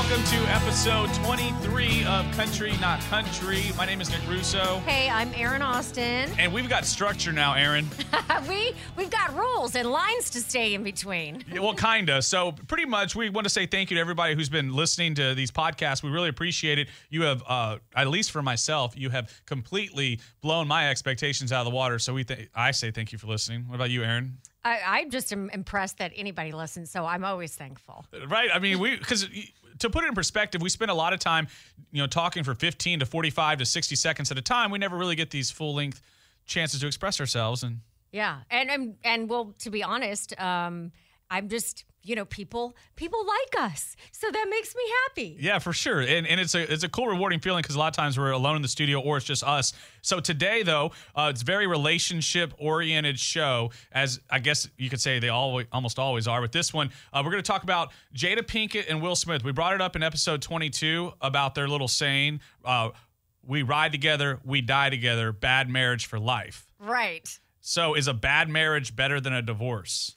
Welcome to episode 23 of Country Not Country. My name is Nick Russo. Hey, I'm Aaron Austin. And we've got structure now, Aaron. we we've got rules and lines to stay in between. Yeah, well, kinda. So, pretty much, we want to say thank you to everybody who's been listening to these podcasts. We really appreciate it. You have, uh, at least for myself, you have completely blown my expectations out of the water. So, we th- I say thank you for listening. What about you, Aaron? I, I'm just am impressed that anybody listens, so I'm always thankful. Right? I mean, we because to put it in perspective, we spend a lot of time, you know, talking for 15 to 45 to 60 seconds at a time. We never really get these full length chances to express ourselves, and Yeah, and and and well, to be honest, um, I'm just you know people people like us, so that makes me happy. Yeah, for sure, and and it's a it's a cool, rewarding feeling because a lot of times we're alone in the studio or it's just us. So today, though, uh, it's very relationship oriented show, as I guess you could say they always almost always are. But this one, uh, we're going to talk about Jada Pinkett and Will Smith. We brought it up in episode 22 about their little saying, uh, "We ride together, we die together. Bad marriage for life." Right. So, is a bad marriage better than a divorce?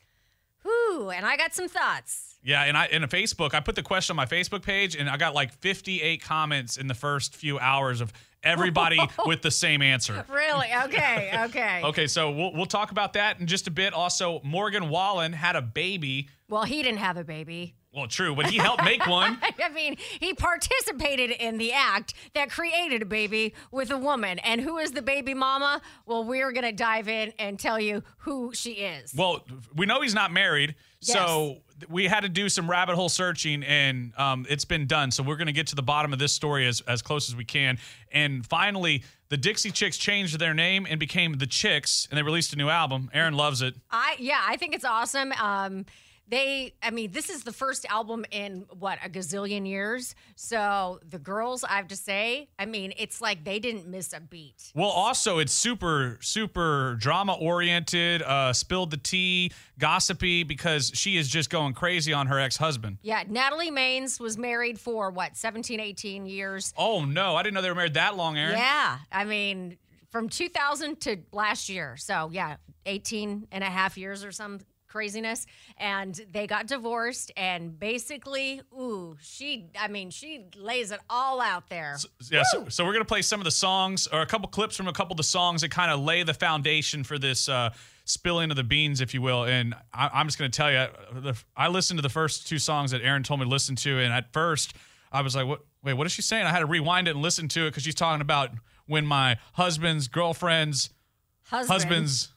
Whew, and I got some thoughts. Yeah, and I in a Facebook, I put the question on my Facebook page, and I got like 58 comments in the first few hours of everybody with the same answer. Really? Okay. Okay. Okay, so we'll we'll talk about that in just a bit. Also, Morgan Wallen had a baby. Well, he didn't have a baby. Well, true, but he helped make one. I mean, he participated in the act that created a baby with a woman. And who is the baby mama? Well, we're going to dive in and tell you who she is. Well, we know he's not married, so we had to do some rabbit hole searching, and um, it's been done. So we're going to get to the bottom of this story as as close as we can. And finally, the Dixie Chicks changed their name and became the Chicks, and they released a new album. Aaron loves it. I yeah, I think it's awesome. Um, they, I mean, this is the first album in what a gazillion years. So the girls, I have to say, I mean, it's like they didn't miss a beat. Well, also it's super, super drama oriented, uh, spilled the tea, gossipy because she is just going crazy on her ex husband. Yeah, Natalie Maines was married for what 17, 18 years. Oh no, I didn't know they were married that long, Aaron. Yeah, I mean, from 2000 to last year. So yeah, 18 and a half years or some craziness and they got divorced and basically ooh she i mean she lays it all out there Yeah, so, so we're gonna play some of the songs or a couple clips from a couple of the songs that kind of lay the foundation for this uh, spilling of the beans, if you will. And I, I'm just gonna tell you, the, I listened to the first two songs that Aaron told me to listen to, and at first I was like, "What? Wait, what is she saying?" I had to rewind it and listen to it because she's talking about when my husband's girlfriend's husband, husband's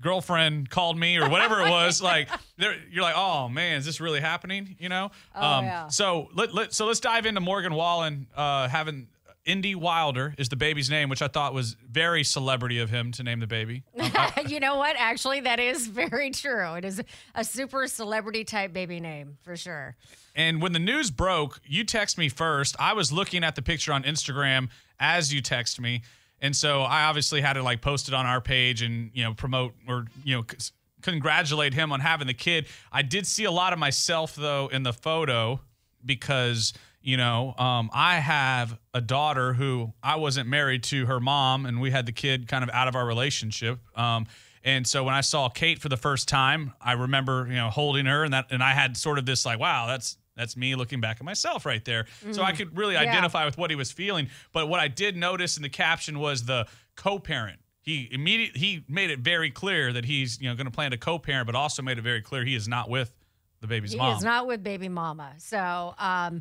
girlfriend called me or whatever it was like you're like oh man is this really happening? You know? Oh, yeah. so let, let so let's dive into morgan wallen uh having indy wilder is the baby's name which i thought was very celebrity of him to name the baby. Um, I- you know what? Actually that is very true. It is a super celebrity type baby name for sure. And when the news broke you text me first. I was looking at the picture on instagram as you text me and so i obviously had to like post it on our page and you know promote or you know c- congratulate him on having the kid. I did see a lot of myself though in the photo because you know um, i have a daughter who i wasn't married to her mom and we had the kid kind of out of our relationship. Um, and so when i saw kate for the first time i remember you know holding her and that and i had sort of this like wow that's That's me looking back at myself right there. So I could really Mm. Yeah. identify with what he was feeling. But what I did notice in the caption was the co-parent. He immediately he made it very clear that he's you know going to plan to co-parent, but also made it very clear he is not with the baby's He mom. is not with baby mama. So, um,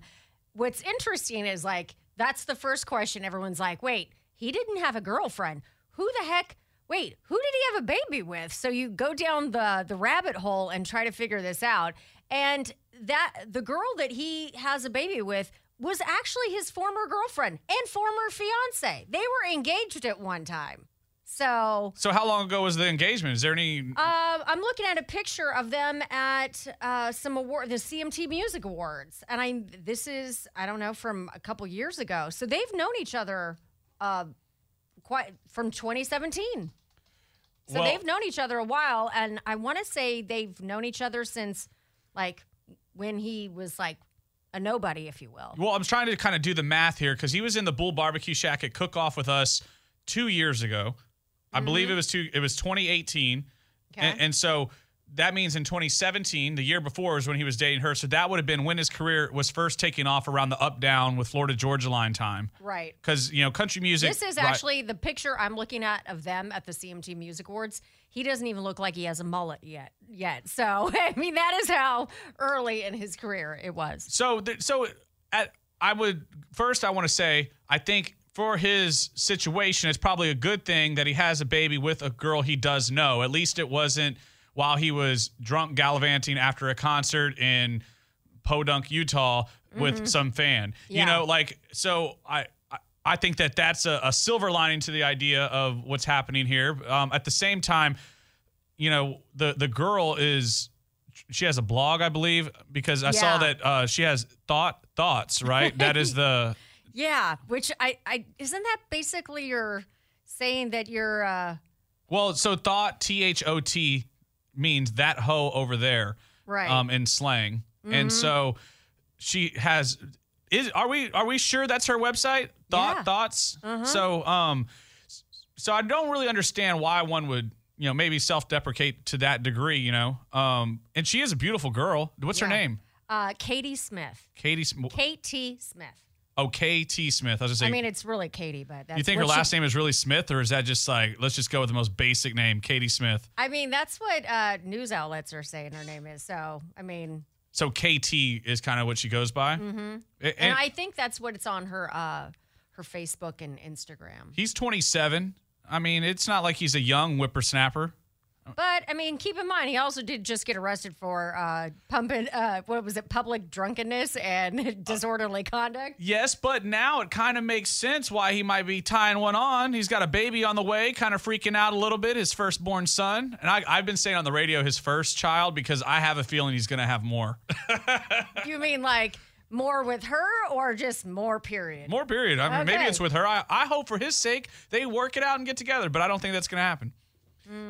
what's interesting is like that's the first question. Everyone's like, "Wait, he didn't have a girlfriend. Who the heck? Wait, who did he have a baby with?" So you go down the the rabbit hole and try to figure this out. And that the girl that he has a baby with was actually his former girlfriend and former fiance. They were engaged at one time. So so how long ago was the engagement? Is there any? uh, I'm looking at a picture of them at uh, some award, the CMT Music Awards, and I this is I don't know from a couple years ago. So they've known each other uh, quite from 2017. So Well- they've known each other a while, and I want to say they've known each other since like when he was like a nobody, if you will. Well, I'm trying to kind of do the math here because he was in the Bull Barbecue Shack at Cook Off with us two years ago. I believe mm-hmm. it was two. It was 2018, Okay. and, and so that means in 2017, the year before, is when he was dating her. So that would have been when his career was first taking off around the up down with Florida Georgia line time. Right. Because you know country music. This is right- actually the picture I'm looking at of them at the CMT Music Awards. He doesn't even look like he has a mullet yet. Yet, so I mean that is how early in his career it was. So, th- so at, I would first I want to say I think for his situation, it's probably a good thing that he has a baby with a girl he does know. At least it wasn't while he was drunk gallivanting after a concert in Podunk, Utah, with some fan. Mm-hmm. Yeah. You know, like so I. I- think that that's a, a silver lining to the idea of what's happening here. Um, at the same time, you know, the the girl is she has a blog, I believe, because I saw that uh, she has thought thoughts, right? that is the Yeah, which I, I isn't that basically you're saying that you're uh, well, so thought T H O T means that hoe over there, Right. Mm-hmm. Um, in slang, and so she has. Is are we are we sure that's her website? Thought Yeah. thoughts. Uh-huh. So um, so I don't really understand why one would you know maybe self deprecate to that degree, you know. Um, and she is a beautiful girl. What's her name? uh, Katie Smith. Katie. Sm- K.T. Smith. Oh, K.T. Smith. I was just saying. I mean, it's really Katie, but that's you think her what she- last name is really Smith, or is that just like let's just go with the most basic name, Katie Smith? I mean, that's what uh, news outlets are saying her name is. So, I mean, So KT is kind of what she goes by. Mm-hmm. And, and I think that's what it's on her uh, her Facebook and Instagram. he's 27. I mean, it's not like he's a young whippersnapper. But I mean, keep in mind, he also did just get arrested for uh, pumping. Uh, what was it? Public drunkenness and disorderly conduct. Yes, but now it kind of makes sense why he might be tying one on. He's got a baby on the way, kind of freaking out a little bit, his firstborn son. And I, I've been saying on the radio his first child because I have a feeling he's going to have more. you mean like more with her, or just more? Period. more, period. I mean, maybe it's with her. I, I hope for his sake they work it out and get together, but I don't think that's going to happen.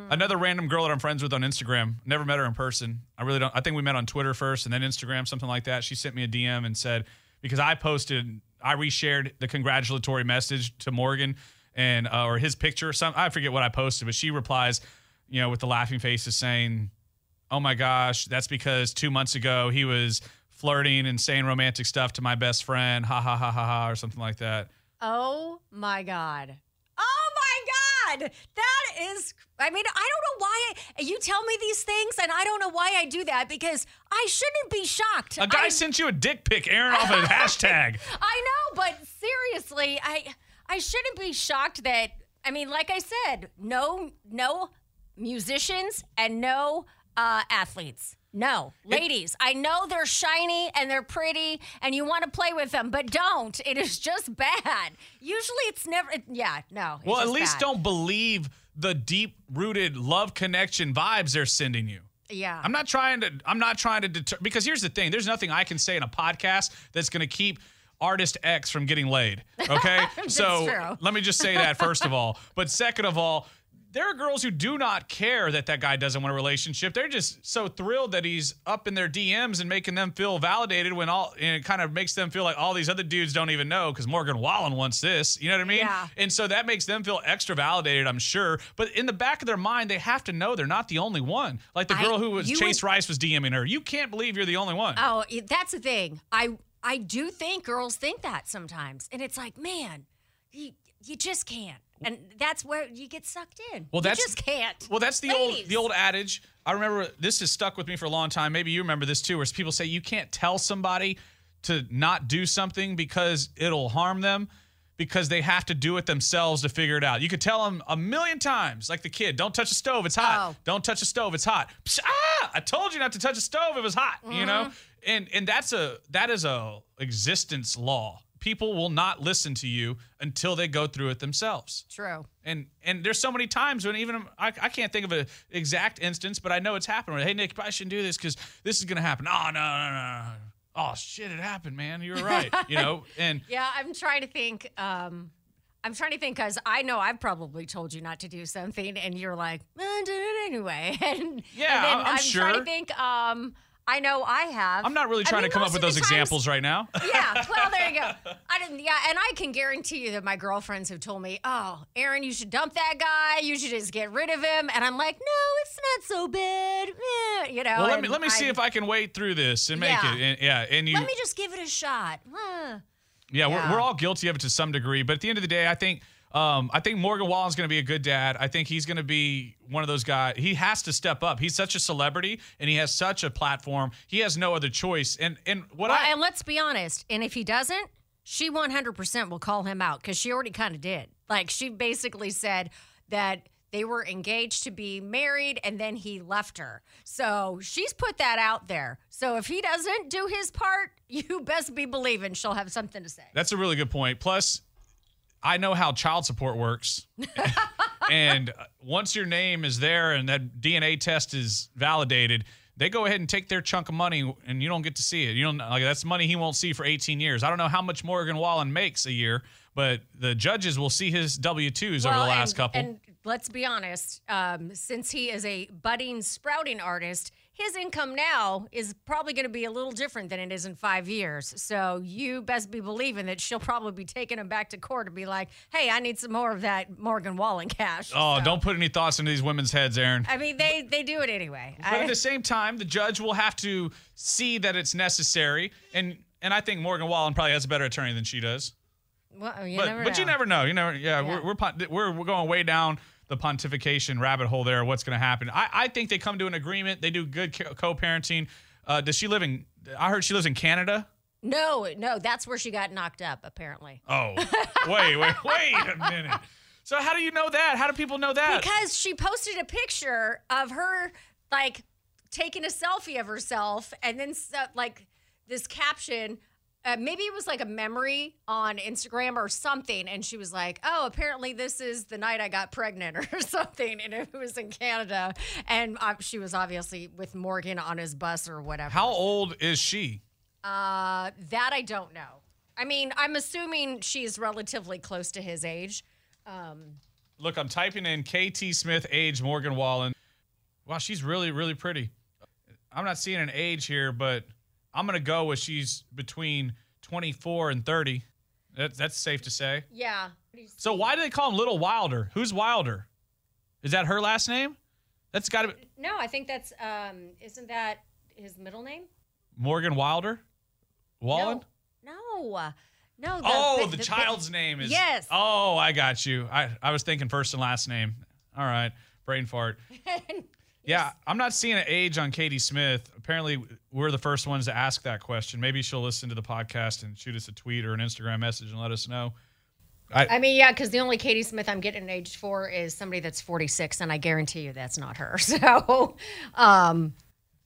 Another random girl that I'm friends with on Instagram. Never met her in person. I really don't. I think we met on Twitter first and then Instagram, something like that. She sent me a DM and said because I posted, I reshared the congratulatory message to Morgan and uh, or his picture or something. I forget what I posted, but she replies, you know, with the laughing faces saying, "Oh my gosh, that's because two months ago he was flirting and saying romantic stuff to my best friend, ha ha ha ha ha, or something like that." Oh my god. God. That is I mean, I don't know why I, you tell me these things and I don't know why I do that because I shouldn't be shocked. A guy I, sent you a dick pic, Aaron, off a hashtag. I know, but seriously, I I shouldn't be shocked that I mean, like I said, no no musicians and no uh, athletes. No, ladies, I know they're shiny and they're pretty and you want to play with them, but don't. It is just bad. Usually it's never, it- yeah, no. Well, at least bad. don't believe the deep rooted love connection vibes they're sending you. Yeah. I'm not trying to. I'm not trying to deter. Because here's the thing: there's nothing I can say in a podcast that's going to keep artist X from getting laid. Okay, so true. let me just say that first of all. But second of all, there are girls who do not care that that guy doesn't want a relationship. They're just so thrilled that he's up in their DMs and making them feel validated when all and it kind of makes them feel like all these other dudes don't even know because Morgan Wallen wants this. You know what I mean? Yeah. And so that makes them feel extra validated, I'm sure. But in the back of their mind, they have to know they're not the only one. Like the I- girl who was Chase would- Rice was DMing her. You can't believe you're the only one. Oh, that's the thing. I I do think girls think that sometimes, and it's like, man, you you just can't, and that's where you get sucked in. Well, that's you just can't. Well, that's the old the old adage. I remember this has stuck with me for a long time. Maybe you remember this too, where people say you can't tell somebody to not do something because it'll harm them because they have to do it themselves to figure it out. You could tell them a million times, like the kid, don't touch the stove, it's hot. Oh. Don't touch the stove, it's hot. Psh, ah, I told you not to touch the stove, it was hot, you know? Mm-hmm. And and that's a that is a existence law. People will not listen to you until they go through it themselves. True. And and there's so many times when even I, I can't think of an exact instance, but I know it's happened. Where, hey Nick, I shouldn't do this because this is gonna happen. Oh no no no. no. Oh shit, it happened, man. You were right. you know, and Yeah, I'm trying to think. Um, I'm trying to think because I know I've probably told you not to do something, and you're like, eh, I did it anyway. And Yeah, and then I'm- I'm trying sure. to think. Um, I know I have. I'm not really I trying mean, to come up with those times- examples right now. yeah. Well, there you go. I didn't. Yeah, and I can guarantee you that my girlfriends have told me, "Oh, Aaron, you should dump that guy. You should just get rid of him." And I'm like, "No, it's not so bad." Eh, you know. well, let me let me see if I can wade through this and make Yeah. it. And, yeah, and you Let me just give it a shot. Huh. Yeah, We're, Yeah. we're all guilty of it to some degree, but at the end of the day, I think um, I think Morgan Wallen's going to be a good dad. I think he's going to be one of those guys. He has to step up. He's such a celebrity, and he has such a platform. He has no other choice. And and what Well, I and let's be honest. And if he doesn't, she 100% will call him out because she already kind of did. Like she basically said that they were engaged to be married and then he left her. So she's put that out there. So if he doesn't do his part, you best be believing she'll have something to say. that's a really good point. Plus, I know how child support works, and once your name is there and that DNA test is validated. They go ahead and take their chunk of money, and you don't get to see it. You don't like that's money he won't see for 18 years. I don't know how much Morgan Wallen makes a year, but the judges will see his W twos over the last and, couple. And let's be honest, um, since he is a budding sprouting artist, his income now is probably going to be a little different than it is in five years. So you best be believing that she'll probably be taking him back to court to be like, "Hey, I need some more of that Morgan Wallen cash." oh, So, don't put any thoughts into these women's heads, Aaron. I mean, they they do it anyway. But I- at the same time, the judge will have to see that it's necessary, and and I think Morgan Wallen probably has a better attorney than she does. well, you but never but you never know. You never. Yeah, Yeah. We're, we're we're we're going way down the pontification rabbit hole there. What's going to happen? I I think they come to an agreement. They do good co- co-parenting. Uh, does she live in? I heard she lives in Canada. No, no, that's where she got knocked up. Apparently. Oh, wait, wait, wait a minute. So how do you know that? How do people know that? Because she posted a picture of her like taking a selfie of herself and then like this caption. Uh, maybe it was like a memory on Instagram or something, and she was like, "Oh, apparently this is the night I got pregnant or something," and it was in Canada, and uh, she was obviously with Morgan on his bus or whatever. how old is she? Uh, that I don't know. I mean, I'm assuming she's relatively close to his age. Um, Look, I'm typing in KT Smith age Morgan Wallen. Wow, she's really, really pretty. I'm not seeing an age here, but I'm gonna go with she's between 24 and 30. That, that's safe to say. yeah. So why do they call him Little Wilder? Who's Wilder? Is that her last name? That's got to be No, I think that's um isn't that his middle name? Morgan Wilder. Wallen. No. No. No. the- oh, the- the, child's name is. Yes. Oh, I got you. I, I was thinking first and last name. All right, brain fart. Yeah, I'm not seeing an age on Katie Smith. Apparently, we're the first ones to ask that question. Maybe she'll listen to the podcast and shoot us a tweet or an Instagram message and let us know. I mean, yeah, because the only Katie Smith I'm getting aged for is somebody that's 46, and I guarantee you that's not her. So, um,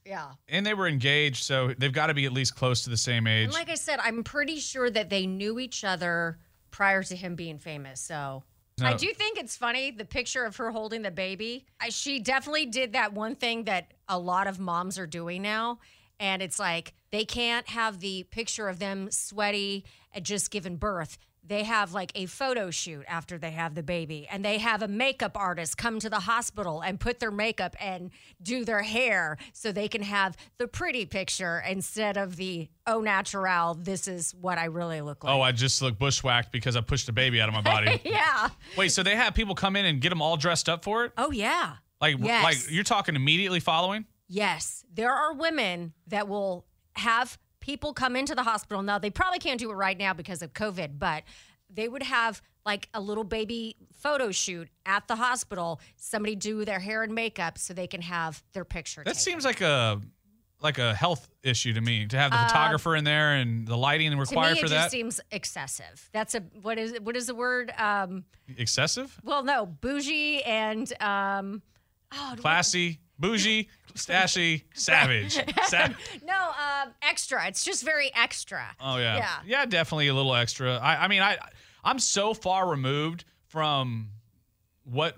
yeah. And they were engaged, so they've got to be at least close to the same age. And like I said, I'm pretty sure that they knew each other prior to him being famous. So I oh. do think it's funny the picture of her holding the baby. I, she definitely did that one thing that a lot of moms are doing now. And it's like they can't have the picture of them sweaty and just giving birth. They have like a photo shoot after they have the baby and they have a makeup artist come to the hospital and put their makeup and do their hair so they can have the pretty picture instead of the au natural this is what i really look oh, like Oh, I just look bushwhacked because I pushed a baby out of my body. yeah Wait, so they have people come in and get them all dressed up for it? oh yeah Like, Yes. like you're talking immediately following? Yes, there are women that will have people come into the hospital. Now, they probably can't do it right now because of COVID, but they would have like a little baby photo shoot at the hospital, somebody do their hair and makeup so they can have their picture. That taken. seems like a like a health issue to me to have the photographer in there and the lighting Uh, to required me, for it that. just seems excessive. That's a what is what is the word? Um, Excessive, well, no, bougie and um, oh, classy, bougie, stashy, savage. Sa- no, um, extra. It's just very extra. oh yeah. Yeah. yeah, definitely a little extra. I, I mean, I I'm so far removed from what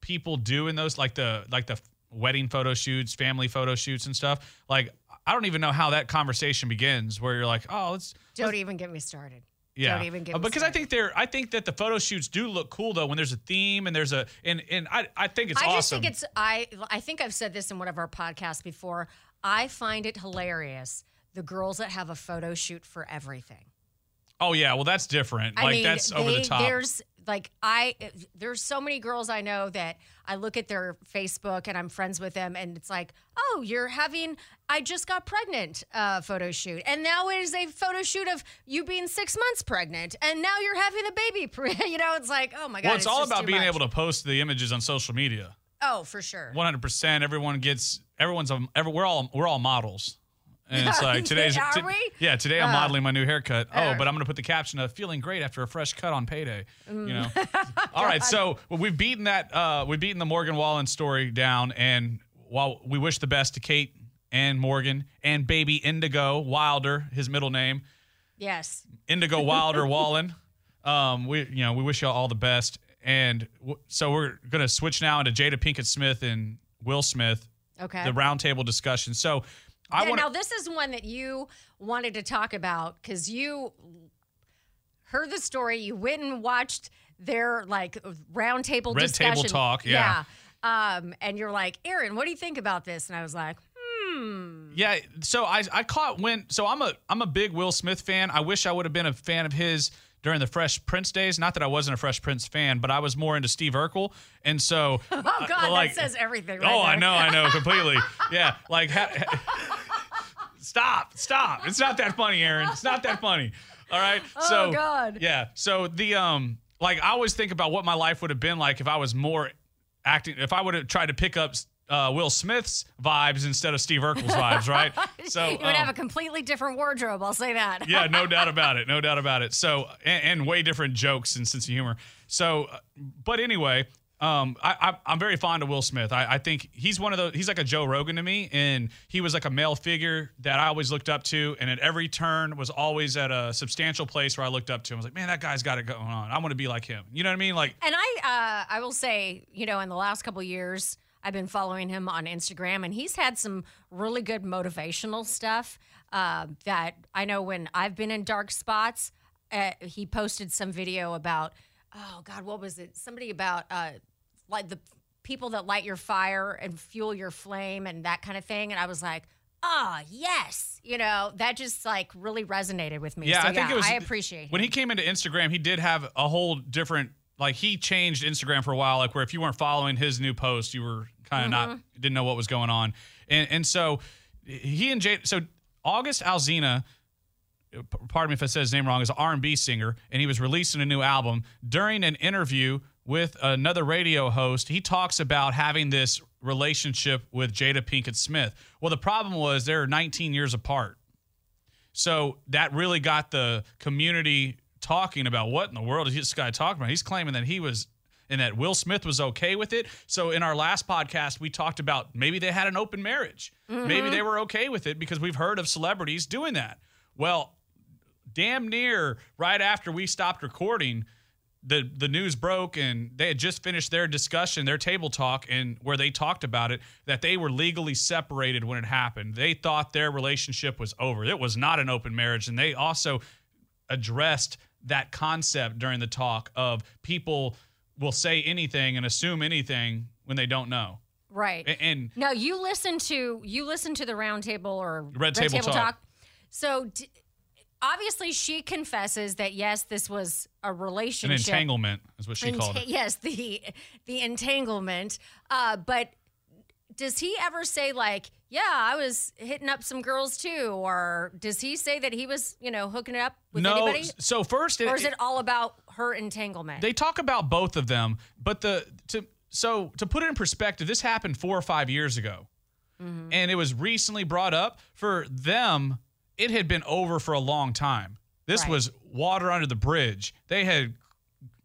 people do in those like the like the wedding photo shoots, family photo shoots and stuff. Like I don't even know how that conversation begins where you're like, "Oh, let's Don't even get me started. Yeah, Don't even get Uh, because I think they're. I think that the photo shoots do look cool though when there's a theme and there's a and and I I think it's I awesome. just think it's I I think I've said this in one of our podcasts before. I find it hilarious the girls that have a photo shoot for everything. Oh yeah, well that's different. I like mean, that's over the top. There's like I there's so many girls I know that I look at their Facebook and I'm friends with them and it's like, "Oh, you're having I just got pregnant uh photo shoot." And now it is a photo shoot of you being 6 months pregnant and now you're having a baby. Pre- you know, it's like, "Oh my god." well, it's, all just about being much. able to post the images on social media. Oh, for sure. 100. percent Everyone gets. Everyone's. A, every, we're all. We're all models. And it's like today's. Are t- we? Yeah, today I'm Uh, modeling my new haircut. Oh, uh, but I'm going to put the caption of "feeling great after a fresh cut on payday." Mm. You know. All right, so well, we've beaten that. Uh, we've beaten the Morgan Wallen story down, and while we wish the best to Kate and Morgan and baby Indigo Wilder, his middle name, Yes. Indigo Wilder Wallen. Um, we you know we wish you all the best, and w- so we're gonna switch now into Jada Pinkett Smith and Will Smith, Okay. the roundtable discussion. So I yeah, want now this is one that you wanted to talk about because you heard the story. You went and watched their like roundtable Red discussion. table talk, yeah. Yeah. Um, and you're like, Aaron, what do you think about this? And I was like, hmm. Yeah, so I I caught when so I'm a I'm a big Will Smith fan. I wish I would have been a fan of his during the Fresh Prince days. Not that I wasn't a Fresh Prince fan, but I was more into Steve Urkel, and so Oh God, like- that says everything. Right oh, I know, I know completely. yeah, like ha- ha- stop, stop. It's not that funny, Aaron. It's not that funny. All right. so Oh, God. Yeah. So the um like I always think about what my life would have been like if I was more acting if I would have tried to pick up uh, Will Smith's vibes instead of Steve Urkel's vibes, right? So You would um, have a completely different wardrobe. I'll say that. yeah, no doubt about it. No doubt about it. So, and, and way different jokes and sense of humor. So, uh, but anyway, um, I, I, I'm very fond of Will Smith. I, I think he's one of those. He's like a Joe Rogan to me, and he was like a male figure that I always looked up to, and at every turn was always at a substantial place where I looked up to him. I was like, man, that guy's got it going on. I want to be like him. You know what I mean? Like, And I, uh, I will say, you know, in the last couple of years, I've been following him on Instagram, and he's had some really good motivational stuff. Uh, that I know when I've been in dark spots, uh, he posted some video about, oh God, what was it? Somebody about uh, like the people that light your fire and fuel your flame and that kind of thing. And I was like, ah, yes, you know, that just like really resonated with me. Yeah, so, I think yeah, it was. I appreciate when he came into Instagram. He did have a whole different. Like he changed Instagram for a while. Like where if you weren't following his new post, you were kind of not mm-hmm. didn't know what was going on. And and so he and Jay. So August Alsina. Pardon me if I said his name wrong. Is an R&B singer, and he was releasing a new album. During an interview with another radio host, he talks about having this relationship with Jada Pinkett Smith. Well, the problem was they're 19 years apart. So that really got the community talking about what in the world is this guy talking about? He's claiming that he was and that Will Smith was okay with it. So in our last podcast, we talked about maybe they had an open marriage. Maybe they mm-hmm. were okay with it because we've heard of celebrities doing that. Well, damn near right after we stopped recording, the the news broke and they had just finished their discussion, their table talk, and where they talked about it that they were legally separated when it happened. They thought their relationship was over. It was not an open marriage, and they also addressed that concept during the talk of people will say anything and assume anything when they don't know. Right. A- And No, you listen to you listen to the roundtable or Red Table Talk. So d- obviously she confesses that yes, this was a relationship. an entanglement is what she Enta- called it. Yes, the the entanglement. Uh, but does he ever say like, "Yeah, I was hitting up some girls too," or does he say that he was, you know, hooking it up with No, anybody? so first, Or is it all about her entanglement? they talk about both of them, but the to so to put it in perspective, this happened four or five years ago, Mm-hmm. and it was recently brought up for them. It had been over for a long time. This Right. was water under the bridge. They had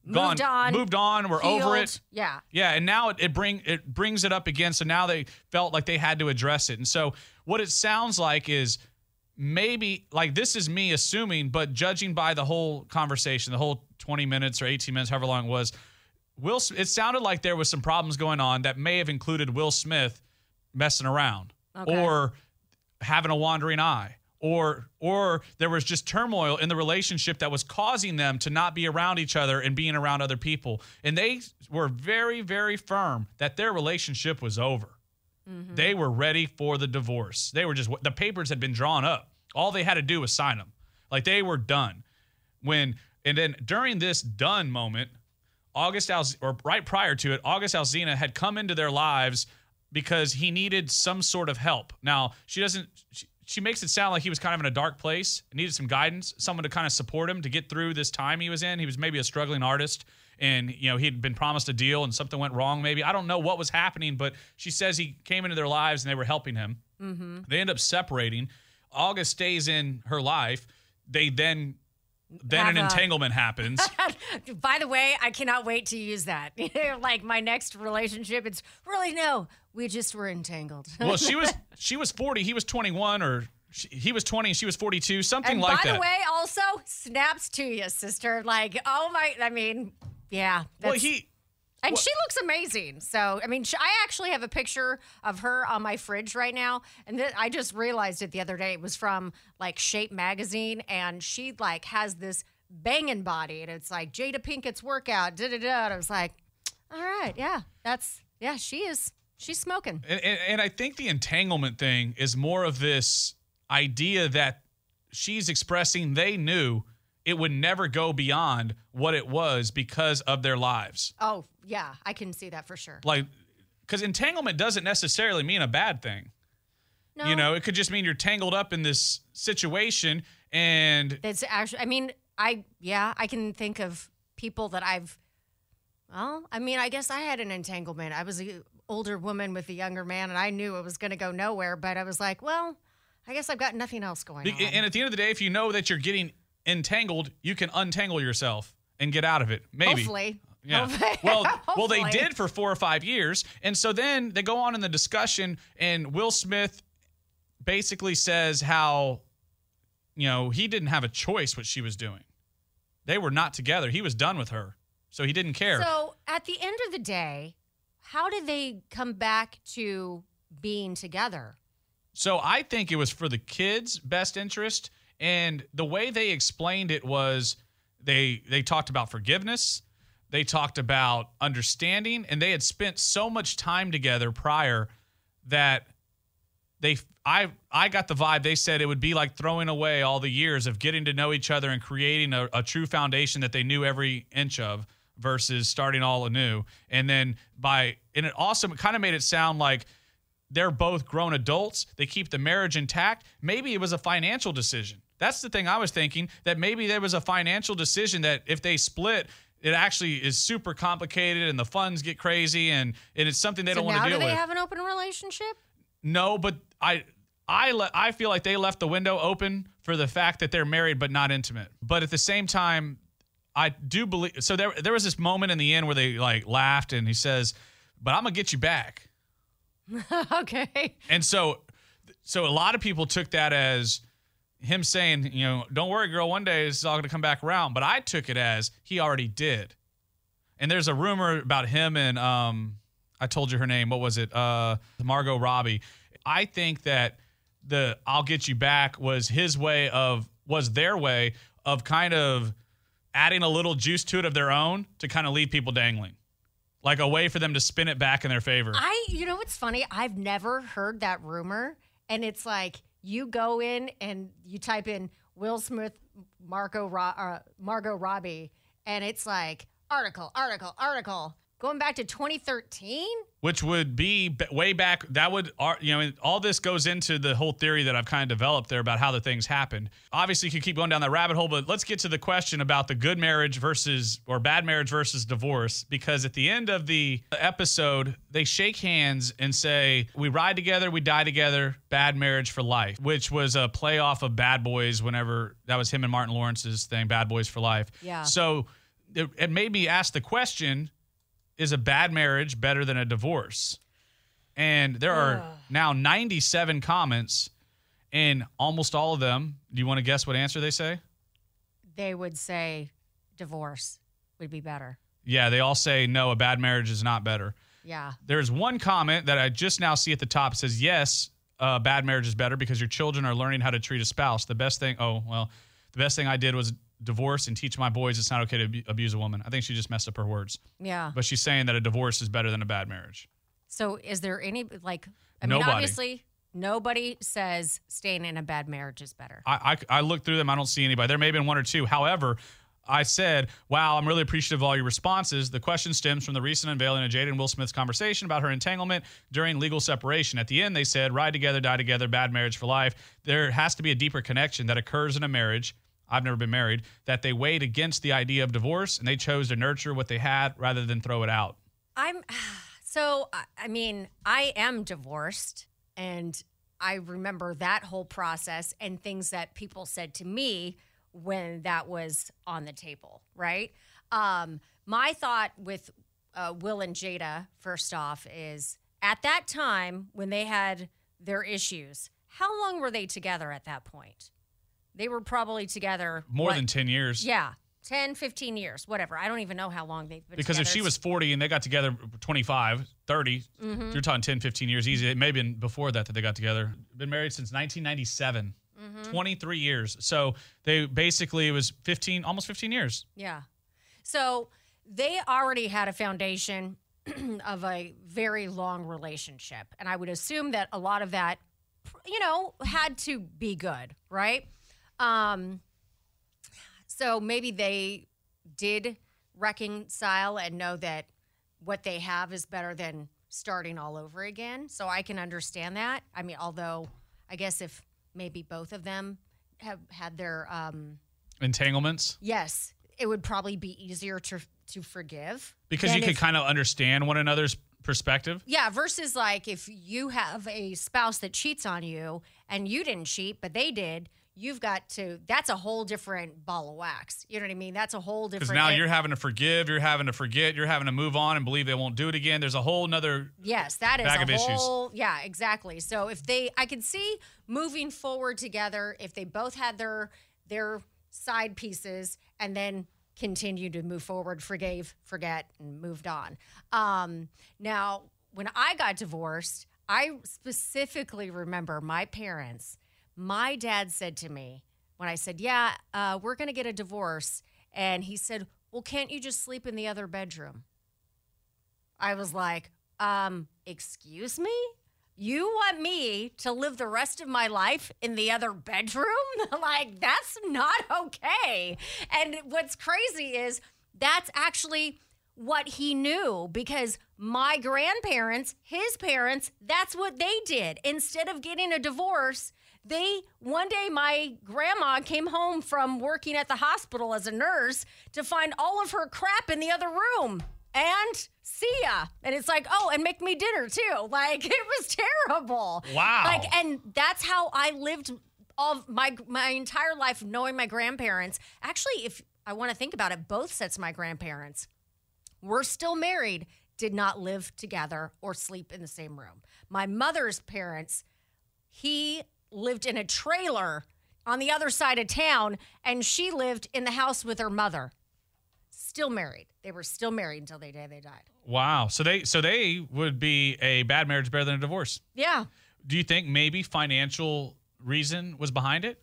gone Moved on, moved on. We're over it. Yeah. Yeah, and now it, it bring it brings it up again. So now they felt like they had to address it. And so what it sounds like is maybe like this is me assuming, but judging by the whole conversation, the whole 20 minutes or 18 minutes, however long it was, Will it sounded like there was some problems going on that may have included Will Smith messing around Okay. or having a wandering eye. Or, or there was just turmoil in the relationship that was causing them to not be around each other and being around other people. And they were very, very firm that their relationship was over. Mm-hmm. They were ready for the divorce. They were just the papers had been drawn up. All they had to do was sign them. Like they were done. When and then during this done moment, August or right prior to it, August Alsina had come into their lives because he needed some sort of help. Now she doesn't. She, she makes it sound like he was kind of in a dark place, needed some guidance, someone to kind of support him to get through this time he was in. He was maybe a struggling artist, and you know he had been promised a deal, and something went wrong. Maybe I don't know what was happening, but she says he came into their lives and they were helping him. Mm-hmm. They end up separating. August stays in her life. They then then an a- entanglement happens. By the way, I cannot wait to use that. like my next relationship, it's really no, we just were entangled. well, she was she was 40, he was 21 or she, he was 20 and she was 42, something and like by that. By the way, also snaps to you, sister. Like, oh my, I mean, yeah. well, he and she looks amazing. So, I mean, sh I actually have a picture of her on my fridge right now, and th- I just realized it the other day. It was from like Shape magazine, and she like has this banging body, and it's like Jada Pinkett's workout. Da da da. And I was like, all right, yeah, that's yeah, she is. She's smoking. and, and, and I think the entanglement thing is more of this idea that she's expressing they knew it would never go beyond what it was because of their lives. Oh yeah, I can see that for sure. Like, because entanglement doesn't necessarily mean a bad thing. No, You know, it could just mean you're tangled up in this situation and That's actually, I mean, I, yeah, I can think of people that I've, well, I mean, I guess I had an entanglement. I was an older woman with a younger man, and I knew it was going to go nowhere, but I was like, well, I guess I've got nothing else going on. And at the end of the day, if you know that you're getting entangled, you can untangle yourself and get out of it. Maybe. Hopefully. Yeah. Hopefully. Well, well, they did for four or five years, and so then they go on in the discussion, and Will Smith basically says how, you know, he didn't have a choice what she was doing. They were not together. He was done with her, so he didn't care. So at the end of the day, how did they come back to being together? So I think it was for the kids' best interest, and the way they explained it was they they talked about forgiveness, they talked about understanding, and they had spent so much time together prior that they I I got the vibe they said it would be like throwing away all the years of getting to know each other and creating a, a true foundation that they knew every inch of versus starting all anew. And then by and it also kind of made it sound like they're both grown adults. They keep the marriage intact. Maybe it was a financial decision. That's the thing I was thinking that maybe there was a financial decision that if they split, it actually is super complicated and the funds get crazy and, and it's something they so don't want now to do deal they with. have an open relationship? no, but I I le- I feel like they left the window open for the fact that they're married but not intimate. But at the same time, I do believe so there there was this moment in the end where they like laughed and he says, "But I'm going to get you back." okay. And so, so a lot of people took that as him saying, you know, don't worry, girl, one day it's all going to come back around. But I took it as he already did. And there's a rumor about him and um, I told you her name. What was it? Uh, Margot Robbie. I think that the "I'll get you back" was his way of was their way of kind of adding a little juice to it of their own to kind of leave people dangling, like a way for them to spin it back in their favor. I, you know, what's funny? I've never heard that rumor, and it's like you go in and you type in Will Smith, Marco, Ro- uh, Margot Robbie, and it's like article, article, article, going back to 2013. which would be b- way back. That would, you know, all this goes into the whole theory that I've kind of developed there about how the things happened. Obviously, you could keep going down that rabbit hole, but let's get to the question about the good marriage versus or bad marriage versus divorce. Because at the end of the episode, they shake hands and say, "We ride together, we die together, bad marriage for life," which was a play off of Bad Boys. Whenever that was him and Martin Lawrence's thing, Bad Boys for Life. Yeah. So it, it made me ask the question is a bad marriage better than a divorce? And there are now 97 comments, and almost all of them. Do you want to guess what answer they say? They would say divorce would be better. Yeah, they all say no, a bad marriage is not better. Yeah. There's one comment that I just now see at the top. Says, yes, uh, bad marriage is better because your children are learning how to treat a spouse. The best thing, oh, well, the best thing I did was divorce and teach my boys it's not okay to abu- abuse a woman. I think she just messed up her words. Yeah. But she's saying that a divorce is better than a bad marriage. So is there any like I mean Nobody. obviously nobody says staying in a bad marriage is better. I, I, I looked through them. I don't see anybody. There may have been one or two. However, I said, wow, I'm really appreciative of all your responses. The question stems from the recent unveiling of Jada and Will Smith's conversation about her entanglement during legal separation. At the end, they said, ride together, die together, bad marriage for life. There has to be a deeper connection that occurs in a marriage. I've never been married, that they weighed against the idea of divorce and they chose to nurture what they had rather than throw it out. I'm so I- mean, I am divorced and I remember that whole process and things that people said to me when that was on the table, right? Um, my thought with uh, Will and Jada, first off, is at that time when they had their issues, how long were they together at that point? They were probably together More what- than 10 years. yeah, 10, 15 years, whatever. I don't even know how long they've been Because if she was 40 and they got together 25, 30, Mm-hmm. you're talking 10, 15 years easy. It may have been before that that they got together. Been married since 1997, Mm-hmm. 23 years. So they basically, it was 15, almost 15 years. Yeah. So they already had a foundation of a very long relationship. And I would assume that a lot of that, you know, had to be good, right? Um, so maybe they did reconcile and know that what they have is better than starting all over again. So I can understand that. I mean, although I guess if maybe both of them have had their, um, Entanglements. Yes, it would probably be easier to to forgive Because you could kind of understand one another's perspective. yeah. Versus like if you have a spouse that cheats on you and you didn't cheat but they did, you've got to. That's a whole different ball of wax. You know what I mean? That's a whole different. Because now it- you're having to forgive, you're having to forget, you're having to move on and believe they won't do it again. There's a whole nother Yes, that is a of issues. whole. Yeah, exactly. So if they, I could see moving forward together if they both had their their side pieces and then continue to move forward, forgave, forget, and moved on. Um, now, when I got divorced, I specifically remember my parents. My dad said to me when I said, "Yeah, uh, we're going to get a divorce," and he said, "Well, can't you just sleep in the other bedroom?" I was like, um, excuse me? You want me to live the rest of my life in the other bedroom? like, that's not okay. And what's crazy is that's actually what he knew because my grandparents, his parents, that's what they did. Instead of getting a divorce, they one day my grandma came home from working at the hospital as a nurse to find all of her crap in the other room and see ya. And it's like, oh, and make me dinner too. Like it was terrible. Wow. Like, and that's how I lived all my my entire life knowing my grandparents. Actually, if I want to think about it, both sets of my grandparents were still married, did not live together or sleep in the same room. My mother's parents, he lived in a trailer on the other side of town, and she lived in the house with her mother. Still married. They were still married until the day they died. wow. So they so they would be a bad marriage better than a divorce. Yeah. Do you think maybe financial reason was behind it?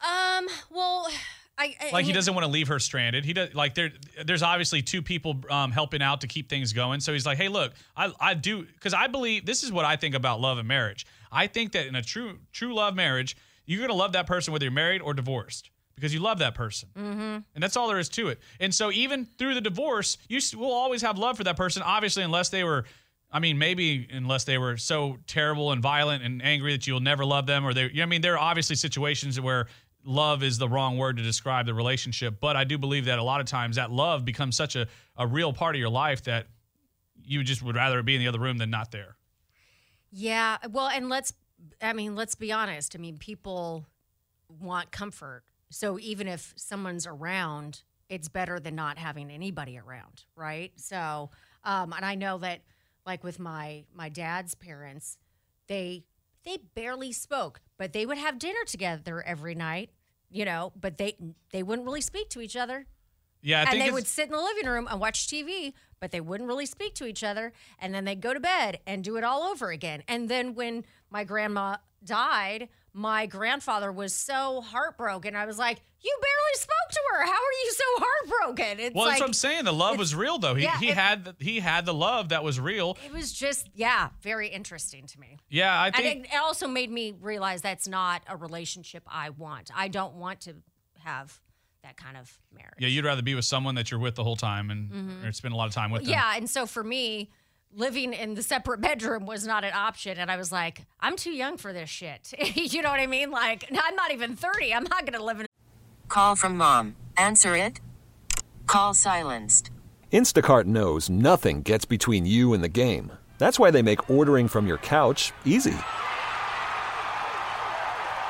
Um, well, I, I like he doesn't want to leave her stranded. He does like there. There's obviously two people um, helping out to keep things going. So he's like, hey, look, I I do because I believe this is what I think about love and marriage. I think that in a true true love marriage, you're gonna love that person whether you're married or divorced because you love that person, mm-hmm. and that's all there is to it. And so even through the divorce, you will always have love for that person. Obviously, unless they were. I mean, maybe unless they were so terrible and violent and angry that you'll never love them, or they, you know, I mean, there are obviously situations where love is the wrong word to describe the relationship, but I do believe that a lot of times that love becomes such a, a real part of your life that you just would rather be in the other room than not there. Yeah. Well, and let's, I mean, let's be honest. I mean, people want comfort. So even if someone's around, it's better than not having anybody around, right? So, um, and I know that, like with my my dad's parents, they they barely spoke, but they would have dinner together every night, you know. But they they wouldn't really speak to each other Yeah, I and they would sit in the living room and watch TV, but they wouldn't really speak to each other. And then they'd go to bed and do it all over again. And then when my grandma died, my grandfather was so heartbroken. I was like, "You barely spoke to her. How are you so heartbroken?" It's well, like that's what I'm saying. The love was real, though. He yeah, he it- had the, he had the love that was real. it was just, yeah, very interesting to me. Yeah, I And think. it, it also made me realize that's not a relationship I want. I don't want to have that kind of marriage. yeah, you'd rather be with someone that you're with the whole time and or spend a lot of time with them. Mm-hmm. Yeah, and so for me, living in the separate bedroom was not an option, and I was like, I'm too young for this shit. you know what I mean? Like, I'm not even 30. I'm not gonna live in. Call from mom. Answer it. Call silenced. Instacart knows nothing gets between you and the game. That's why they make ordering from your couch easy.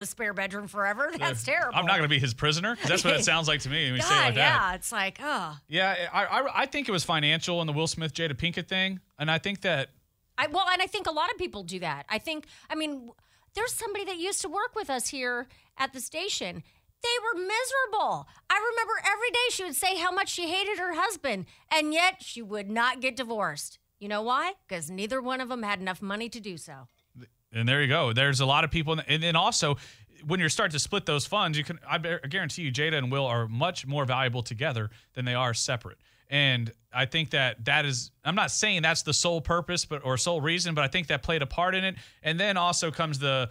The spare bedroom forever. Uh, that's terrible. I'm not going to be his prisoner. that's what it sounds like to me when you say it God, like that. yeah, it's like, oh, Yeah, I, I I think it was financial in the Will Smith Jada Pinkett thing, and I think that I well, and I think a lot of people do that. I think, I mean, there's somebody that used to work with us here at the station. They were miserable. I remember every day she would say how much she hated her husband, and yet she would not get divorced. You know why? Because neither one of them had enough money to do so. And there you go. There's a lot of people, and then also when you start to split those funds, you can. I guarantee you, Jada and Will are much more valuable together than they are separate. And I think that that is. I'm not saying that's the sole purpose, but or sole reason, but I think that played a part in it. And then also comes the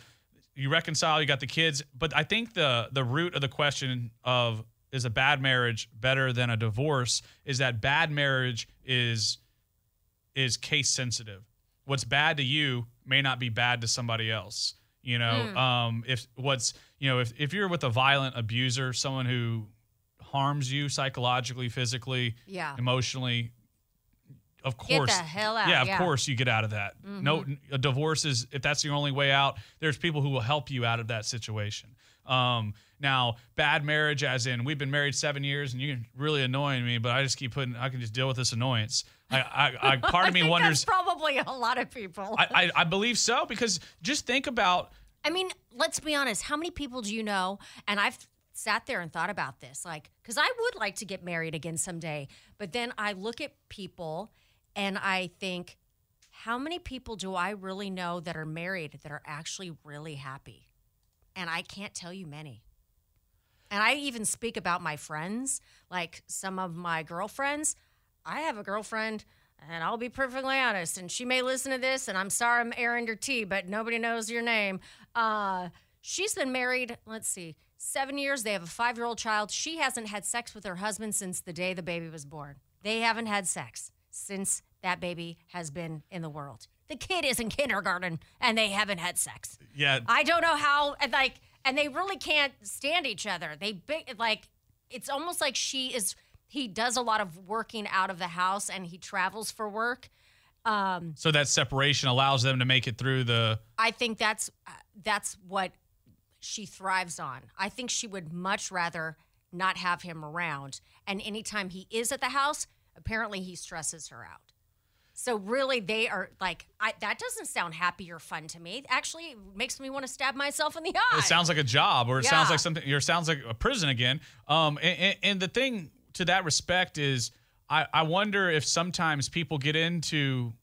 you reconcile. You got the kids, but I think the the root of the question of is a bad marriage better than a divorce is that bad marriage is is case sensitive. What's bad to you may not be bad to somebody else. You know, um, if what's you know, if if you're with a violent abuser, someone who harms you psychologically, physically, Yeah. emotionally, of Get course, the hell out, Yeah, of yeah. Mm-hmm. course you get out of that. No, a divorce is if that's your only way out. There's people who will help you out of that situation. Um, now, bad marriage, as in we've been married seven years and you're really annoying me, but I just keep putting. I can just deal with this annoyance. I, I, I part of me wonders. probably a lot of people. I, I, I believe so because just think about I mean, let's be honest. How many people do you know? And I've sat there and thought about this, like, because I would like to get married again someday. But then I look at people and I think, how many people do I really know that are married that are actually really happy? And I can't tell you many. And I even speak about my friends, like some of my girlfriends. I have a girlfriend, and I'll be perfectly honest, and she may listen to this, and I'm sorry I'm airing your tea, but nobody knows your name. Uh, she's been married, let's see, seven years. They have a five year old child. She hasn't had sex with her husband since the day the baby was born. They haven't had sex since that baby has been in the world. The kid is in kindergarten and they haven't had sex. Yeah. I don't know how, like, and they really can't stand each other. They like, it's almost like she is, he does a lot of working out of the house and he travels for work. Um, so that separation allows them to make it through the. I think that's uh, that's what she thrives on. I think she would much rather not have him around. And anytime he is at the house, apparently he stresses her out. So really, they are like I, that. Doesn't sound happy or fun to me. Actually, it makes me want to stab myself in the eye. It sounds like a job, or it sounds like something. Or it sounds like a prison again. Um, and, and, and the thing to that respect is, I, I wonder if sometimes people get into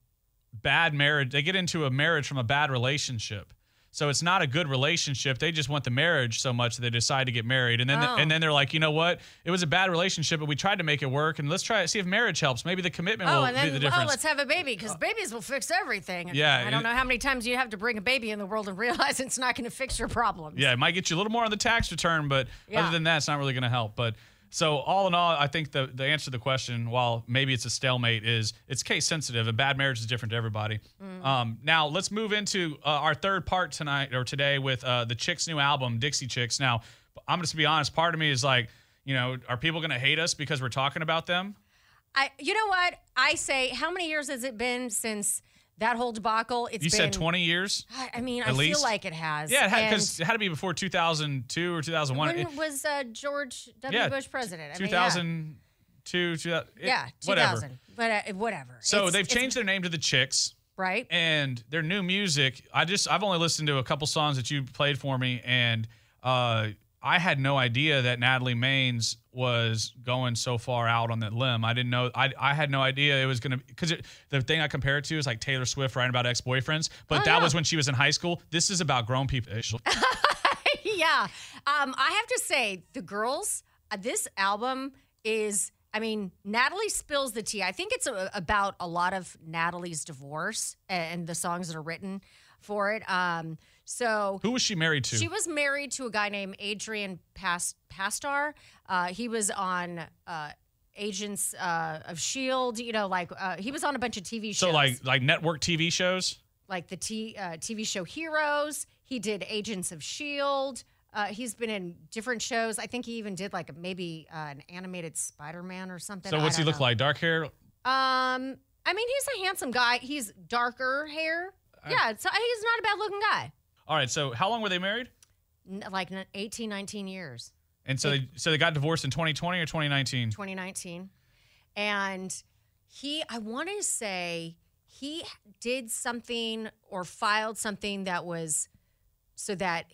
bad marriage. They get into a marriage from a bad relationship. So it's not a good relationship. They just want the marriage so much that they decide to get married, and then Oh. and then they're like, you know what? It was a bad relationship, but we tried to make it work, and let's try it. See if marriage helps. Maybe the commitment Oh, will and be the then oh, let's have a baby because babies will fix everything. Yeah, I don't it- know how many times you have to bring a baby in the world and realize it's not going to fix your problems. Yeah, it might get you a little more on the tax return, but Yeah. other than that, it's not really going to help. But so all in all, I think the the answer to the question, while maybe it's a stalemate, is it's case sensitive. A bad marriage is different to everybody. Mm-hmm. Um, now let's move into uh, our third part tonight or today with uh, the Chicks' new album, Dixie Chicks. Now I'm just to be honest. Part of me is like, you know, are people going to hate us because we're talking about them? I, you know what? I say, how many years has it been since that whole debacle? It's You been, said 20 years. I mean, I feel like it has. Yeah, because it, had to be before 2002 or 2001. It- when was uh, George W. yeah, Bush president? I mean, yeah. 2002, 2000, it- Yeah, whatever. 2000. But uh, whatever. So It's- they've it's- changed their name to the Chicks. right. and their new music i just i've only listened to a couple songs that you played for me and uh i had no idea that natalie maines was going so far out on that limb i didn't know i, I had no idea it was gonna because the thing i compare it to is like taylor swift writing about ex-boyfriends but Oh, that yeah. was when she was in high school this is about grown people yeah. Um, I have to say, the girls, uh, this album is, I mean, Natalie spills the tea. I think it's a, about a lot of Natalie's divorce and the songs that are written for it. Um, so who was she married to she was married to a guy named Adrian Pas- Pasdar. Uh, he was on uh, Agents uh, of Shield. You know, like uh, he was on a bunch of TV shows. so like like network tv shows like the T, uh, TV show Heroes. He did Agents of Shield. Uh, he's been in different shows. I think he even did like maybe uh, an animated Spider-Man or something. so what's he look know. like dark hair Um, I mean, he's a handsome guy. He's darker hair. yeah, so he's not a bad looking guy. All right so how long were they married Like n- 18, 19 years. and so they so they got divorced in 2020 or 2019 2019. And he, I want to say, he did something or filed something that was so that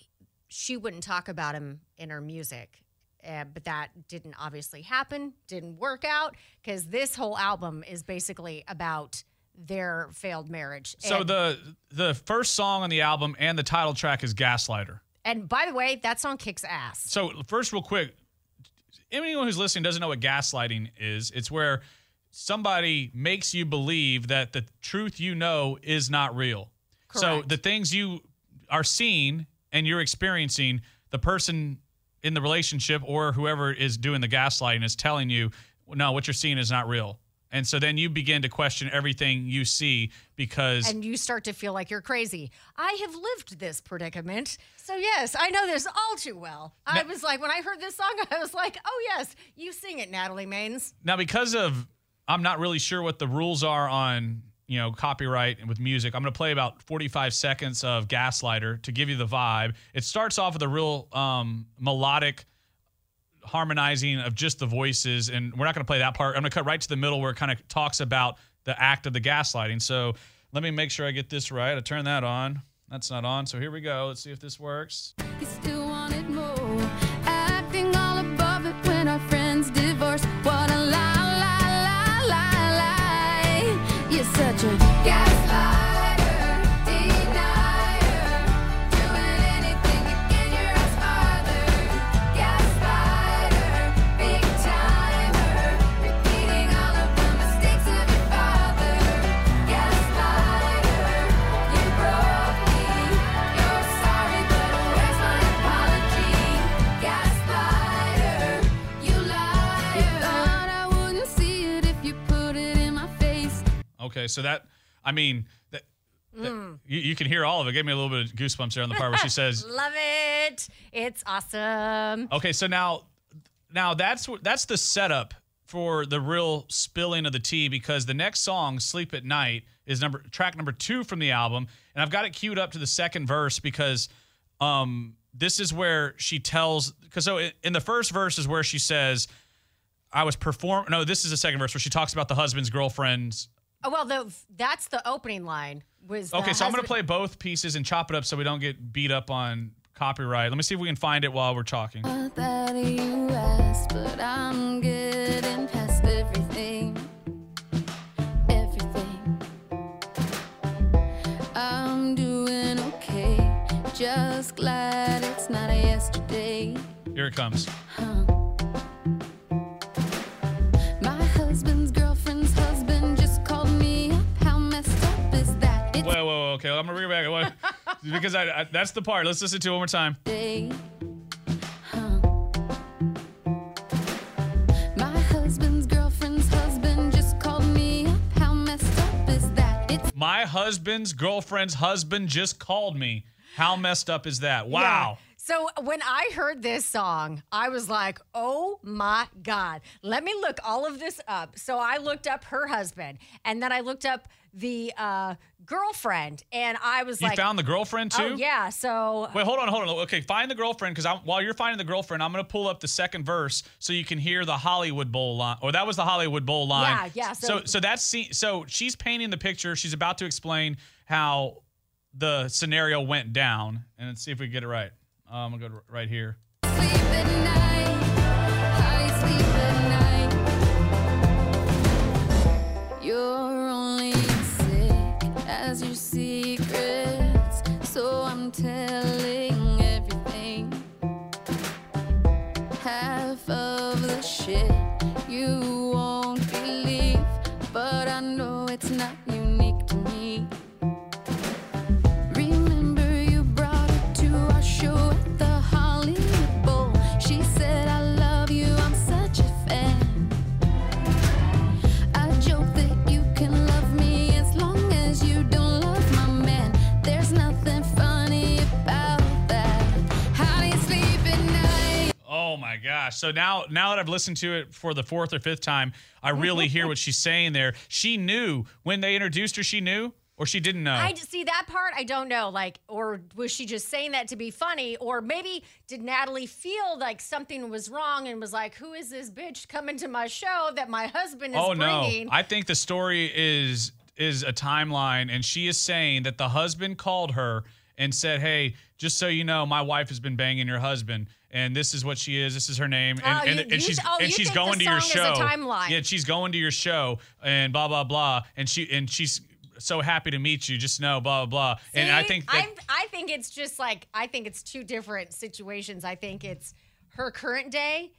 she wouldn't talk about him in her music. Uh, but that didn't obviously happen, didn't work out because this whole album is basically about their failed marriage. So and, the the first song on the album and the title track is Gaslighter. and by the way, that song kicks ass. So first, real quick, anyone who's listening doesn't know what gaslighting is. It's where somebody makes you believe that the truth you know is not real. Correct. So the things you are seeing and you're experiencing, the person in the relationship or whoever is doing the gaslighting is telling you, no, what you're seeing is not real. And so then you begin to question everything you see because and you start to feel like you're crazy. I have lived this predicament. So, yes, I know this all too well. I was like, when I heard this song, I was like, oh, yes, you sing it, Natalie Maines. Now, because of I'm not really sure what the rules are on you know copyright and with music, I'm going to play about 45 seconds of Gaslighter to give you the vibe. It starts off with a real um, melodic harmonizing of just the voices, and we're not going to play that part. I'm going to cut right to the middle where it kind of talks about the act of the gaslighting. So let me make sure I get this right. I turn that on. That's not on. So here we go. Let's see if this works. Okay, so that I mean that Mm. You, you can hear all of it. Gave me a little bit of goosebumps there on the part where she says, Love it. It's awesome. Okay, so now now that's that's the setup for the real spilling of the tea because the next song, Sleep at Night, is number track number 2 from the album and I've got it queued up to the second verse because um this is where she tells cuz so in, in the first verse is where she says I was perform no, this is the second verse where she talks about the husband's girlfriend's Oh, well, the, that's the opening line. Was the Okay, so I'm going to play both pieces and chop it up so we don't get beat up on copyright. Let me see if we can find it while we're talking. Not that you asked, but I'm getting past everything. Everything. Okay. Just glad it's not a yesterday. Here it comes. My It's Whoa, whoa, whoa. Okay, I'm gonna bring it back. Because I, I that's the part. Let's listen to it one more time. day. My husband's girlfriend's husband just called me. How messed up is that? It's My husband's girlfriend's husband just called me. How messed up is that? Wow. Yeah. So when I heard this song, I was like, oh my God. Let me look all of this up. So I looked up her husband and then I looked up the uh, girlfriend and I was like You like, found the girlfriend too? oh yeah. So Wait, hold on, hold on. Okay, find the girlfriend because while you're finding the girlfriend, I'm gonna pull up the second verse so you can hear the Hollywood Bowl line. Or that was the Hollywood Bowl line. Yeah, yeah, So, so- so, that's scene. So she's painting the picture. She's about to explain how the scenario went down, and let's see if we get it right. Uh, I'm gonna go right here. Gosh. So now now that I've listened to it for the fourth or fifth time, I really hear what she's saying there. She knew when they introduced her, she knew or she didn't know. I see that part. I don't know. Like, or was she just saying that to be funny? Or maybe did Natalie feel like something was wrong and was like, "Who is this bitch coming to my show that my husband is oh no. I think the story is is a timeline and she is saying that the husband called her and said, "Hey, just so you know, my wife has been banging your husband." And this is what she is. This is her name. And, Oh, and, and you- she's oh, and she's going to your show. Yeah, she's going to your show and blah blah blah. And she and she's so happy to meet you. Just know blah blah blah. and I think that, I'm- I think it's just like I think it's two different situations. I think it's her current day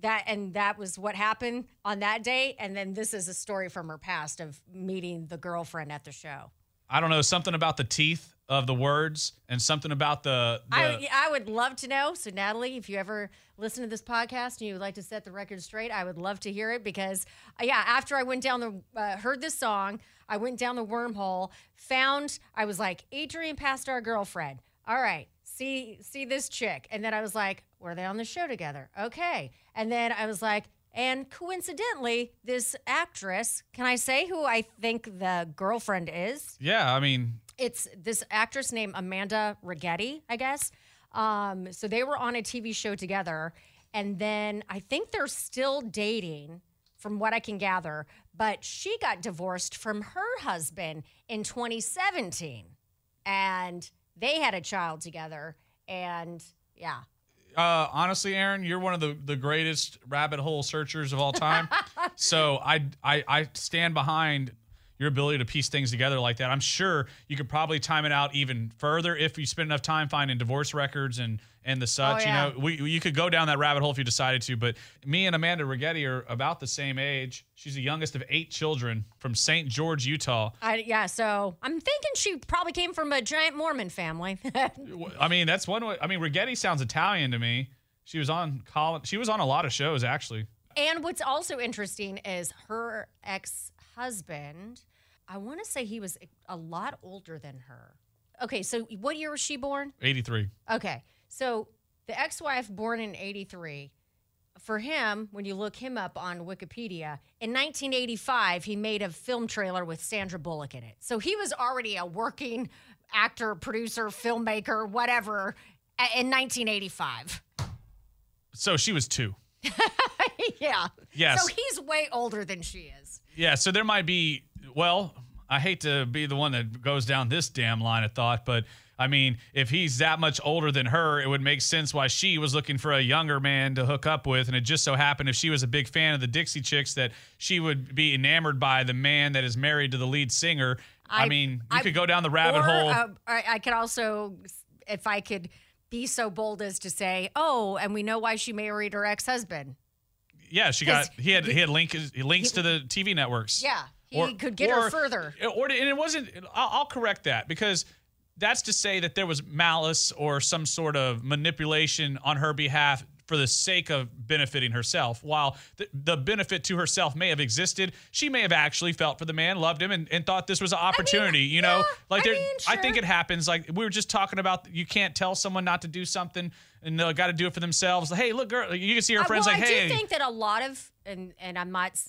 that and that was what happened on that day and then this is a story from her past of meeting the girlfriend at the show. I don't know something about the teeth of the words and something about the, the I, I would love to know. So, Natalie, if you ever listen to this podcast and you would like to set the record straight, I would love to hear it because, uh, yeah, after I went down the, uh, heard this song, I went down the wormhole, found, I was like, Adrian Pasdar girlfriend. All right, see, see this chick. And then I was like, were they on the show together? Okay. And then I was like, and coincidentally, this actress, can I say who I think the girlfriend is? yeah. I mean, it's this actress named Amanda Righetti, I guess. Um, so they were on a TV show together, and then I think they're still dating, from what I can gather. But she got divorced from her husband in 2017, and they had a child together. And yeah, uh, honestly, Aaron, you're one of the, the greatest rabbit hole searchers of all time. so I, I I stand behind your ability to piece things together like that. I'm sure you could probably time it out even further if you spend enough time finding divorce records and and the oh, such. Oh, yeah. You know, we you could go down that rabbit hole if you decided to. But me and Amanda Righetti are about the same age. She's the youngest of eight children from St. George, Utah. I, yeah. So I'm thinking she probably came from a giant Mormon family. I mean, that's one way. I mean, Righetti sounds Italian to me. She was on Colin. She was on a lot of shows actually. And what's also interesting is her ex husband I want to say he was a lot older than her. Okay, so what year was she born? 83. Okay, so the ex-wife born in '83. For him, when you look him up on Wikipedia, in 1985 he made a film trailer with Sandra Bullock in it. So he was already a working actor, producer, filmmaker, whatever, in 1985. So she was two. yeah. Yes. So he's way older than she is. Yeah, so there might be, well, I hate to be the one that goes down this damn line of thought, but I mean, if he's that much older than her, it would make sense why she was looking for a younger man to hook up with. And it just so happened if she was a big fan of the Dixie Chicks that she would be enamored by the man that is married to the lead singer. I, mean, you I- could go down the rabbit or, hole. uh, I, I could also, if I could be so bold as to say, oh, and we know why she married her ex-husband. yeah, she got he had he had link, links to the TV networks. Yeah, he could get her further. Or and it wasn't. I'll, I'll correct that because that's to say that there was malice or some sort of manipulation on her behalf for the sake of benefiting herself. While the, the benefit to herself may have existed, she may have actually felt for the man, loved him, and, and thought this was an opportunity. you know, yeah, like I there, mean, I think it happens. Like we were just talking about, you can't tell someone not to do something, and they got to do it for themselves. Hey, look, girl, you can see her Uh, friends well, like, I hey. do think that a lot of, and and I'm not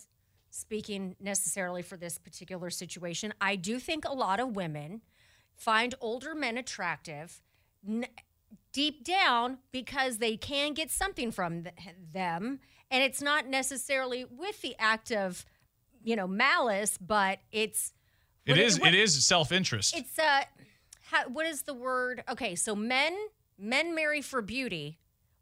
speaking necessarily for this particular situation. I do think a lot of women find older men attractive, n- deep down because they can get something from th- them, and it's not necessarily with the act of, you know, malice, but it's. it is. what- it is self-interest. It's uh, how, what is the word? Okay, so men men marry for beauty,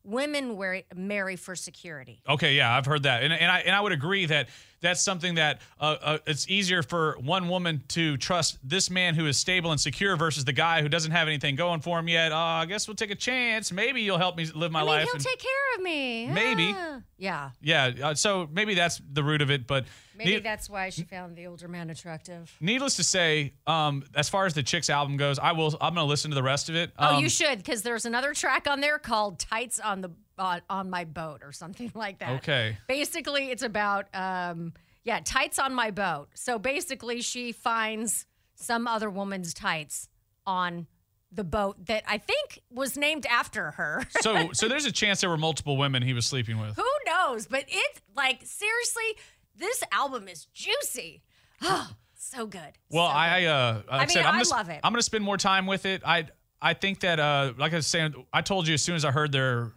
women wear, marry for security. Okay, yeah, I've heard that, and and I and I would agree that that's something that uh, uh, it's easier for one woman to trust this man who is stable and secure versus the guy who doesn't have anything going for him yet. Uh, I guess we'll take a chance. Maybe you'll help me live my I mean, life. he'll and- take care of me. Maybe. Ah. Yeah. yeah, uh, so maybe that's the root of it. But Maybe need- that's why she found the older man attractive. needless to say, um, as far as the Chicks album goes, I will. I'm gonna listen to the rest of it. oh, Um, you should, because there's another track on there called "Tights on the on, on My Boat" or something like that. Okay. Basically, it's about um, yeah, tights on my boat. So basically, she finds some other woman's tights on the boat that I think was named after her. So so there's a chance there were multiple women he was sleeping with. Who knows? But it's like seriously, this album is juicy. Oh, so good. Well, So I, good. uh, like I, mean, said, I'm I gonna, love it. I'm gonna spend more time with it. I, I think that, uh, like I was saying, I told you as soon as I heard their,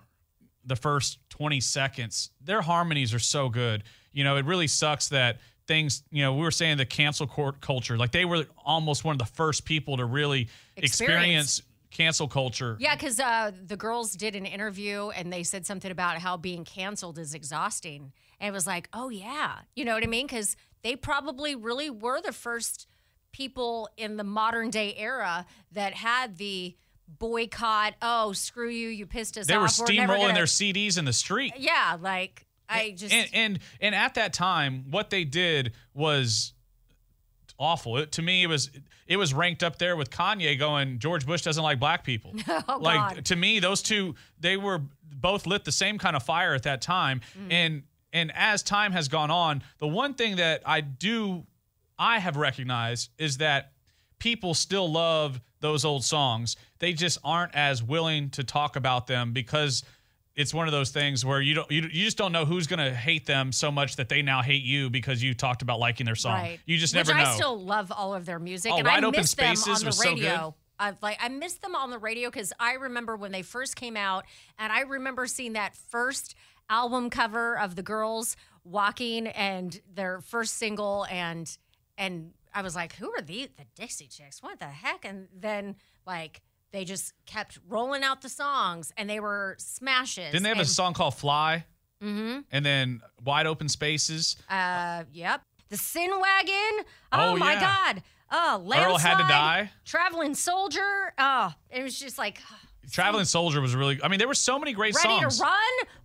the first 20 seconds, their harmonies are so good. You know, it really sucks that things. You know, we were saying the cancel court culture, like they were almost one of the first people to really Experience. experience cancel culture. Yeah, because uh, the girls did an interview and they said something about how being canceled is exhausting. And it was like, oh, yeah. You know what I mean? Because they probably really were the first people in the modern day era that had the boycott. Oh, screw you. You pissed us off. They were off. We're steamrolling gonna-" their CDs in the street. Yeah, like, I just. and and and at that time, what they did was awful. It, to me, it was it was ranked up there with Kanye going, George Bush doesn't like black people. Oh, like God. to me, those two they were both lit the same kind of fire at that time. Mm. And and as time has gone on, the one thing that I do I have recognized is that people still love those old songs. They just aren't as willing to talk about them because it's one of those things where you don't you, you just don't know who's going to hate them so much that they now hate you because you talked about liking their song. Right. You just Which never know. I still love all of their music, Oh, and I miss them on the was so radio. I've like I miss them on the radio because I remember when they first came out, and I remember seeing that first album cover of the girls walking and their first single, and and I was like, who are these? The Dixie Chicks? What the heck? And then like. They just kept rolling out the songs, and they were smashes. Didn't they have a song called Fly? Mm-hmm. And then Wide Open Spaces. Uh, yep. The Sin Wagon. Oh, Oh, my yeah. God. Oh, landslide. Earl Had to Die. Traveling Soldier. Oh, it was just like Traveling Soldier was really. I mean, there were so many great ready songs. to run.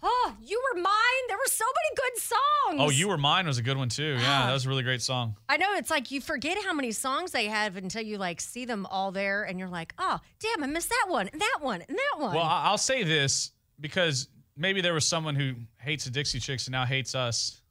Oh, you were mine. There were so many good songs. Oh, you were mine was a good one too. Yeah, that was a really great song. I know it's like you forget how many songs they have until you like see them all there, and you're like, oh, damn, I missed that one, and that one, and that one. Well, I- I'll say this because maybe there was someone who hates the Dixie Chicks and now hates us.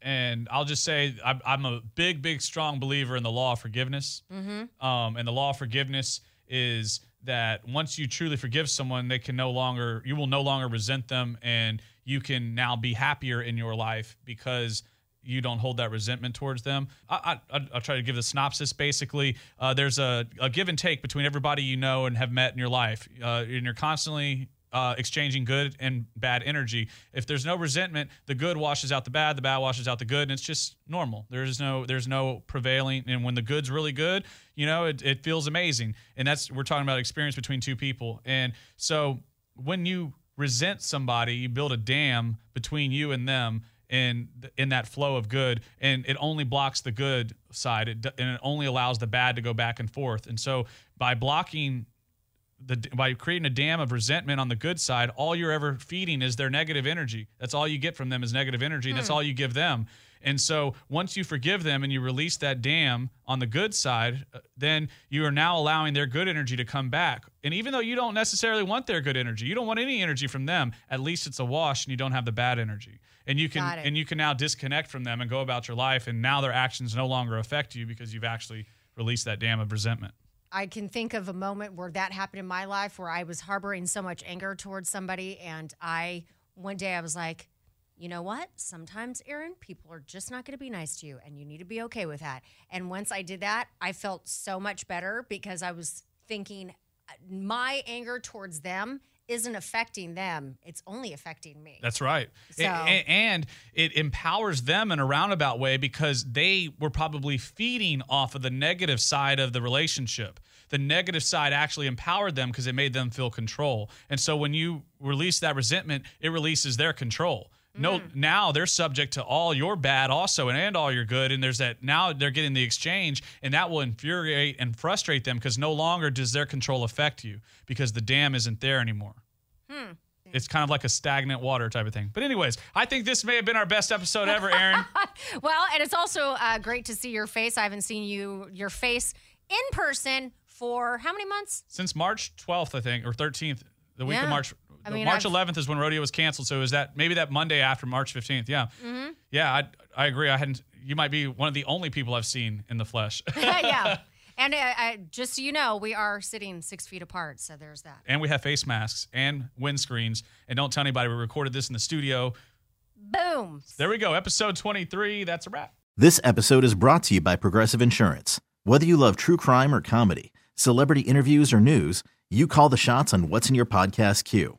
and I'll just say I'm, I'm a big, big, strong believer in the law of forgiveness. Um, and the law of forgiveness is that once you truly forgive someone, they can no longer, you will no longer resent them, and you can now be happier in your life because you don't hold that resentment towards them. I, I, I'll try to give the synopsis. Basically, uh, there's a, a give and take between everybody you know and have met in your life, uh, and you're constantly uh, exchanging good and bad energy. If there's no resentment, the good washes out the bad, the bad washes out the good, and it's just normal. There's no there's no prevailing. And when the good's really good, you know, it, it feels amazing. And that's we're talking about experience between two people. And so when you resent somebody, you build a dam between you and them. In, in that flow of good, and it only blocks the good side, it, and it only allows the bad to go back and forth. And so, by blocking the by creating a dam of resentment on the good side, all you're ever feeding is their negative energy. That's all you get from them is negative energy. And that's all you give them. And so once you forgive them and you release that dam on the good side, uh, then you are now allowing their good energy to come back. And even though you don't necessarily want their good energy, you don't want any energy from them, at least it's a wash and you don't have the bad energy. And you can and you can now disconnect from them and go about your life and now their actions no longer affect you because you've actually released that dam of resentment. I can think of a moment where that happened in my life where I was harboring so much anger towards somebody. And I, one day, I was like, you know what? Sometimes, Aaron, people are just not going to be nice to you, and you need to be okay with that. And once I did that, I felt so much better because I was thinking uh, my anger towards them isn't affecting them, it's only affecting me. That's right. So- and it empowers them in a roundabout way because they were probably feeding off of the negative side of the relationship. The negative side actually empowered them because it made them feel control. And so when you release that resentment, it releases their control. No, Mm. now they're subject to all your bad also and, and all your good. And there's that now they're getting the exchange, and that will infuriate and frustrate them because no longer does their control affect you because the dam isn't there anymore. Hmm. It's kind of like a stagnant water type of thing. But anyways, I think this may have been our best episode ever, Aaron. Well, and it's also uh, great to see your face. I haven't seen you your face in person for how many months? Since March 12th, I think, or 13th, the week Yeah. of March. I mean, March I've- 11th is when rodeo was canceled. So is that maybe that Monday after March 15th? Yeah. Mm-hmm. Yeah, I, I agree. I hadn't. You might be one of the only people I've seen in the flesh. yeah. And uh, I, just so you know, we are sitting six feet apart. So there's that. and we have face masks and windscreens. And don't tell anybody we recorded this in the studio. Boom. There we go. Episode 23. That's a wrap. This episode is brought to you by Progressive Insurance. Whether you love true crime or comedy, celebrity interviews or news, you call the shots on what's in your podcast queue.